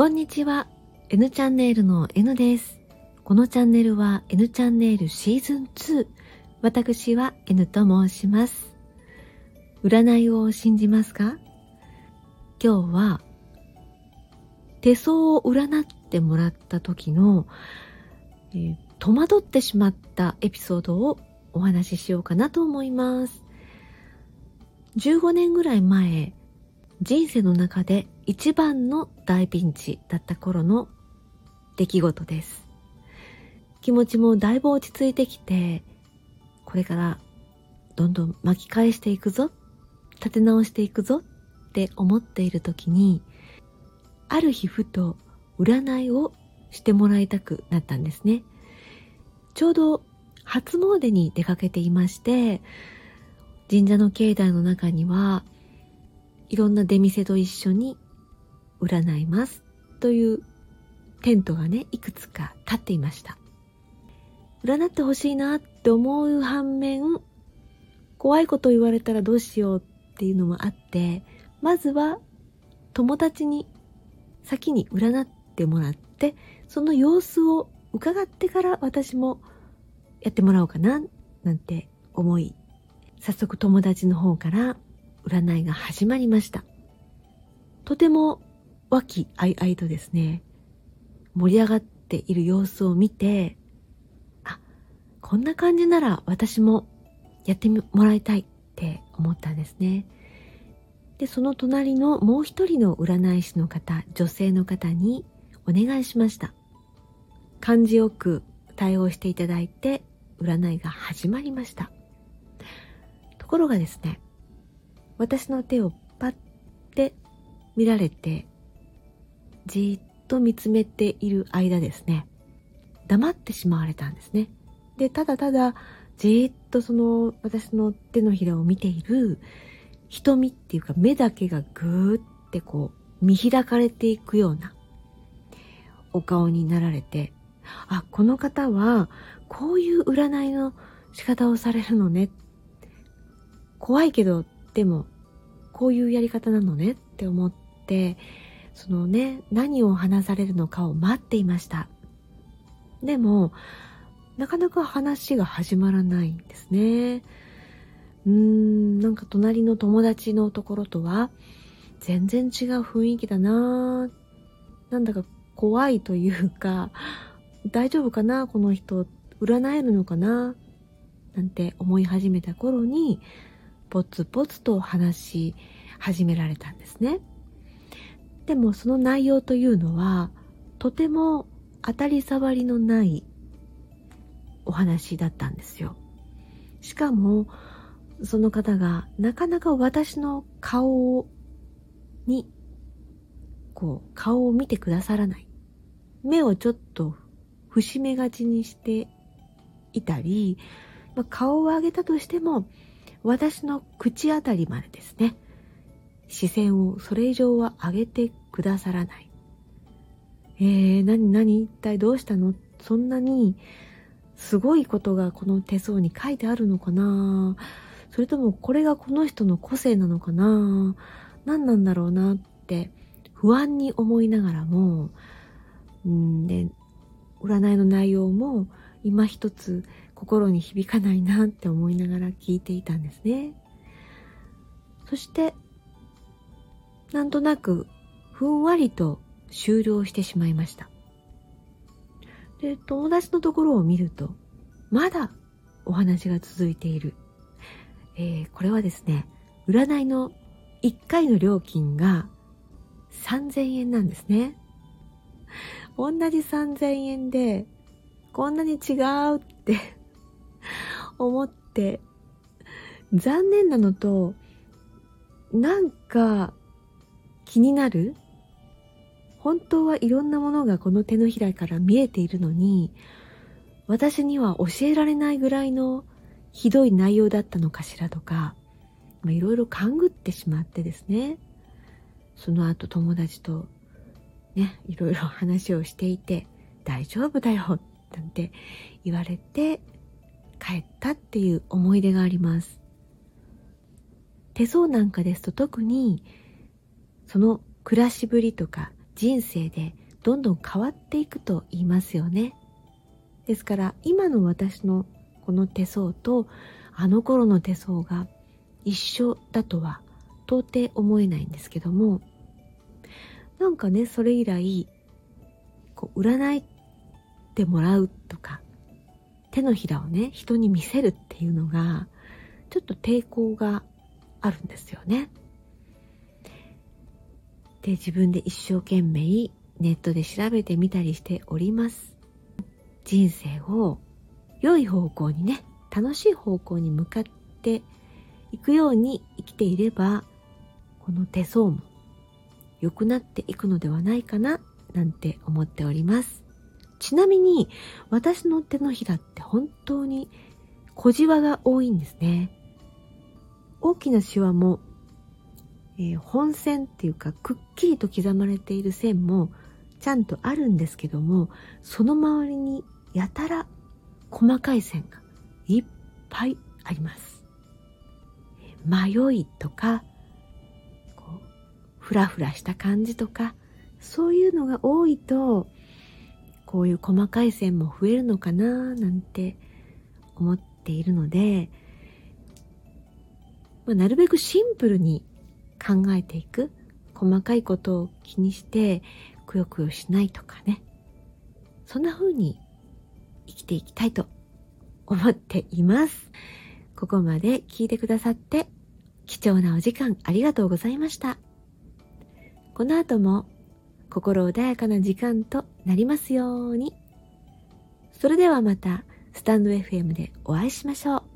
こんにちは。N チャンネルの N です。このチャンネルは N チャンネルシーズン2。私は N と申します。占いを信じますか？今日は手相を占ってもらった時の、えー、戸惑ってしまったエピソードをお話ししようかなと思います。15年ぐらい前、人生の中で一番の大ピンチだった頃の出来事です。気持ちもだいぶ落ち着いてきて、これからどんどん巻き返していくぞ、立て直していくぞって思っている時に、ある日ふと占いをしてもらいたくなったんですね。ちょうど初詣に出かけていまして、神社の境内の中にはいろんな出店と一緒に占いますというテントがね、いくつか立っていました。占ってほしいなって思う反面、怖いこと言われたらどうしようっていうのもあって、まずは友達に先に占ってもらって、その様子を伺ってから私もやってもらおうかな、なんて思い、早速友達の方から占いが始まりました。とても和気あいあいとですね、盛り上がっている様子を見て、あ、こんな感じなら私もやってもらいたいって思ったんですね。で、その隣のもう一人の占い師の方、女性の方にお願いしました。感じよく対応していただいて、占いが始まりました。ところがですね、私の手をパッて見られて、じっと見つめている間ですね、黙ってしまわれたんですね。で、ただただ、じっとその私の手のひらを見ている瞳っていうか目だけがぐーってこう見開かれていくようなお顔になられて、あ、この方はこういう占いの仕方をされるのね。怖いけどでもこういうやり方なのねって思ってそのね何を話されるのかを待っていました。でもなかなか話が始まらないんですね。うーんなんか隣の友達のところとは全然違う雰囲気だな。なんだか怖いというか大丈夫かなこの人。占えるのかななんて思い始めた頃にポツポツと話し始められたんですね。でもその内容というのはとても当たり障りのないお話だったんですよ。しかもその方がなかなか私の顔にこう顔を見てくださらない。目をちょっと伏し目がちにしていたり、まあ、顔を上げたとしても私の口あたりまでですね、視線をそれ以上は上げてくださらない。えー、何何一体どうしたの？そんなにすごいことがこの手相に書いてあるのかな？それともこれがこの人の個性なのかな？何なんだろうなって不安に思いながらも、うんで、占いの内容も今一つ心に響かないなって思いながら聞いていたんですね。そして、なんとなくふんわりと終了してしまいました。で、友達のところを見ると、まだお話が続いている。えー、これはですね、占いの1回の料金が3000円なんですね。同じ3000円で、こんなに違うって 思って、残念なのと、なんか気になる？本当はいろんなものがこの手のひらから見えているのに、私には教えられないぐらいのひどい内容だったのかしらとか、いろいろ勘ぐってしまってですね、その後友達とね、いろいろ話をしていて、大丈夫だよ、なんて言われて、帰ったっていう思い出があります。手相なんかですと特にその暮らしぶりとか人生でどんどん変わっていくと言いますよね。ですから今の私のこの手相とあの頃の手相が一緒だとは到底思えないんですけどもなんかねそれ以来こう占ってもらうとか手のひらをね人に見せるっていうのがちょっと抵抗があるんですよね。で自分で一生懸命ネットで調べてみたりしております。人生を良い方向にね楽しい方向に向かっていくように生きていればこの手相も良くなっていくのではないかななんて思っておりますちなみに私の手のひらって本当に小じわが多いんですね大きなシワも、えー、本線っていうかくっきりと刻まれている線もちゃんとあるんですけどもその周りにやたら細かい線がいっぱいあります。迷いとかこうフラフラした感じとかそういうのが多いとこういう細かい線も増えるのかななんて思っているので、まあ、なるべくシンプルに考えていく細かいことを気にしてくよくよしないとかねそんな風に生きていきたいと思っています。ここまで聞いてくださって貴重なお時間ありがとうございました。この後も心穏やかな時間となりますように。それではまたスタンド FM でお会いしましょう。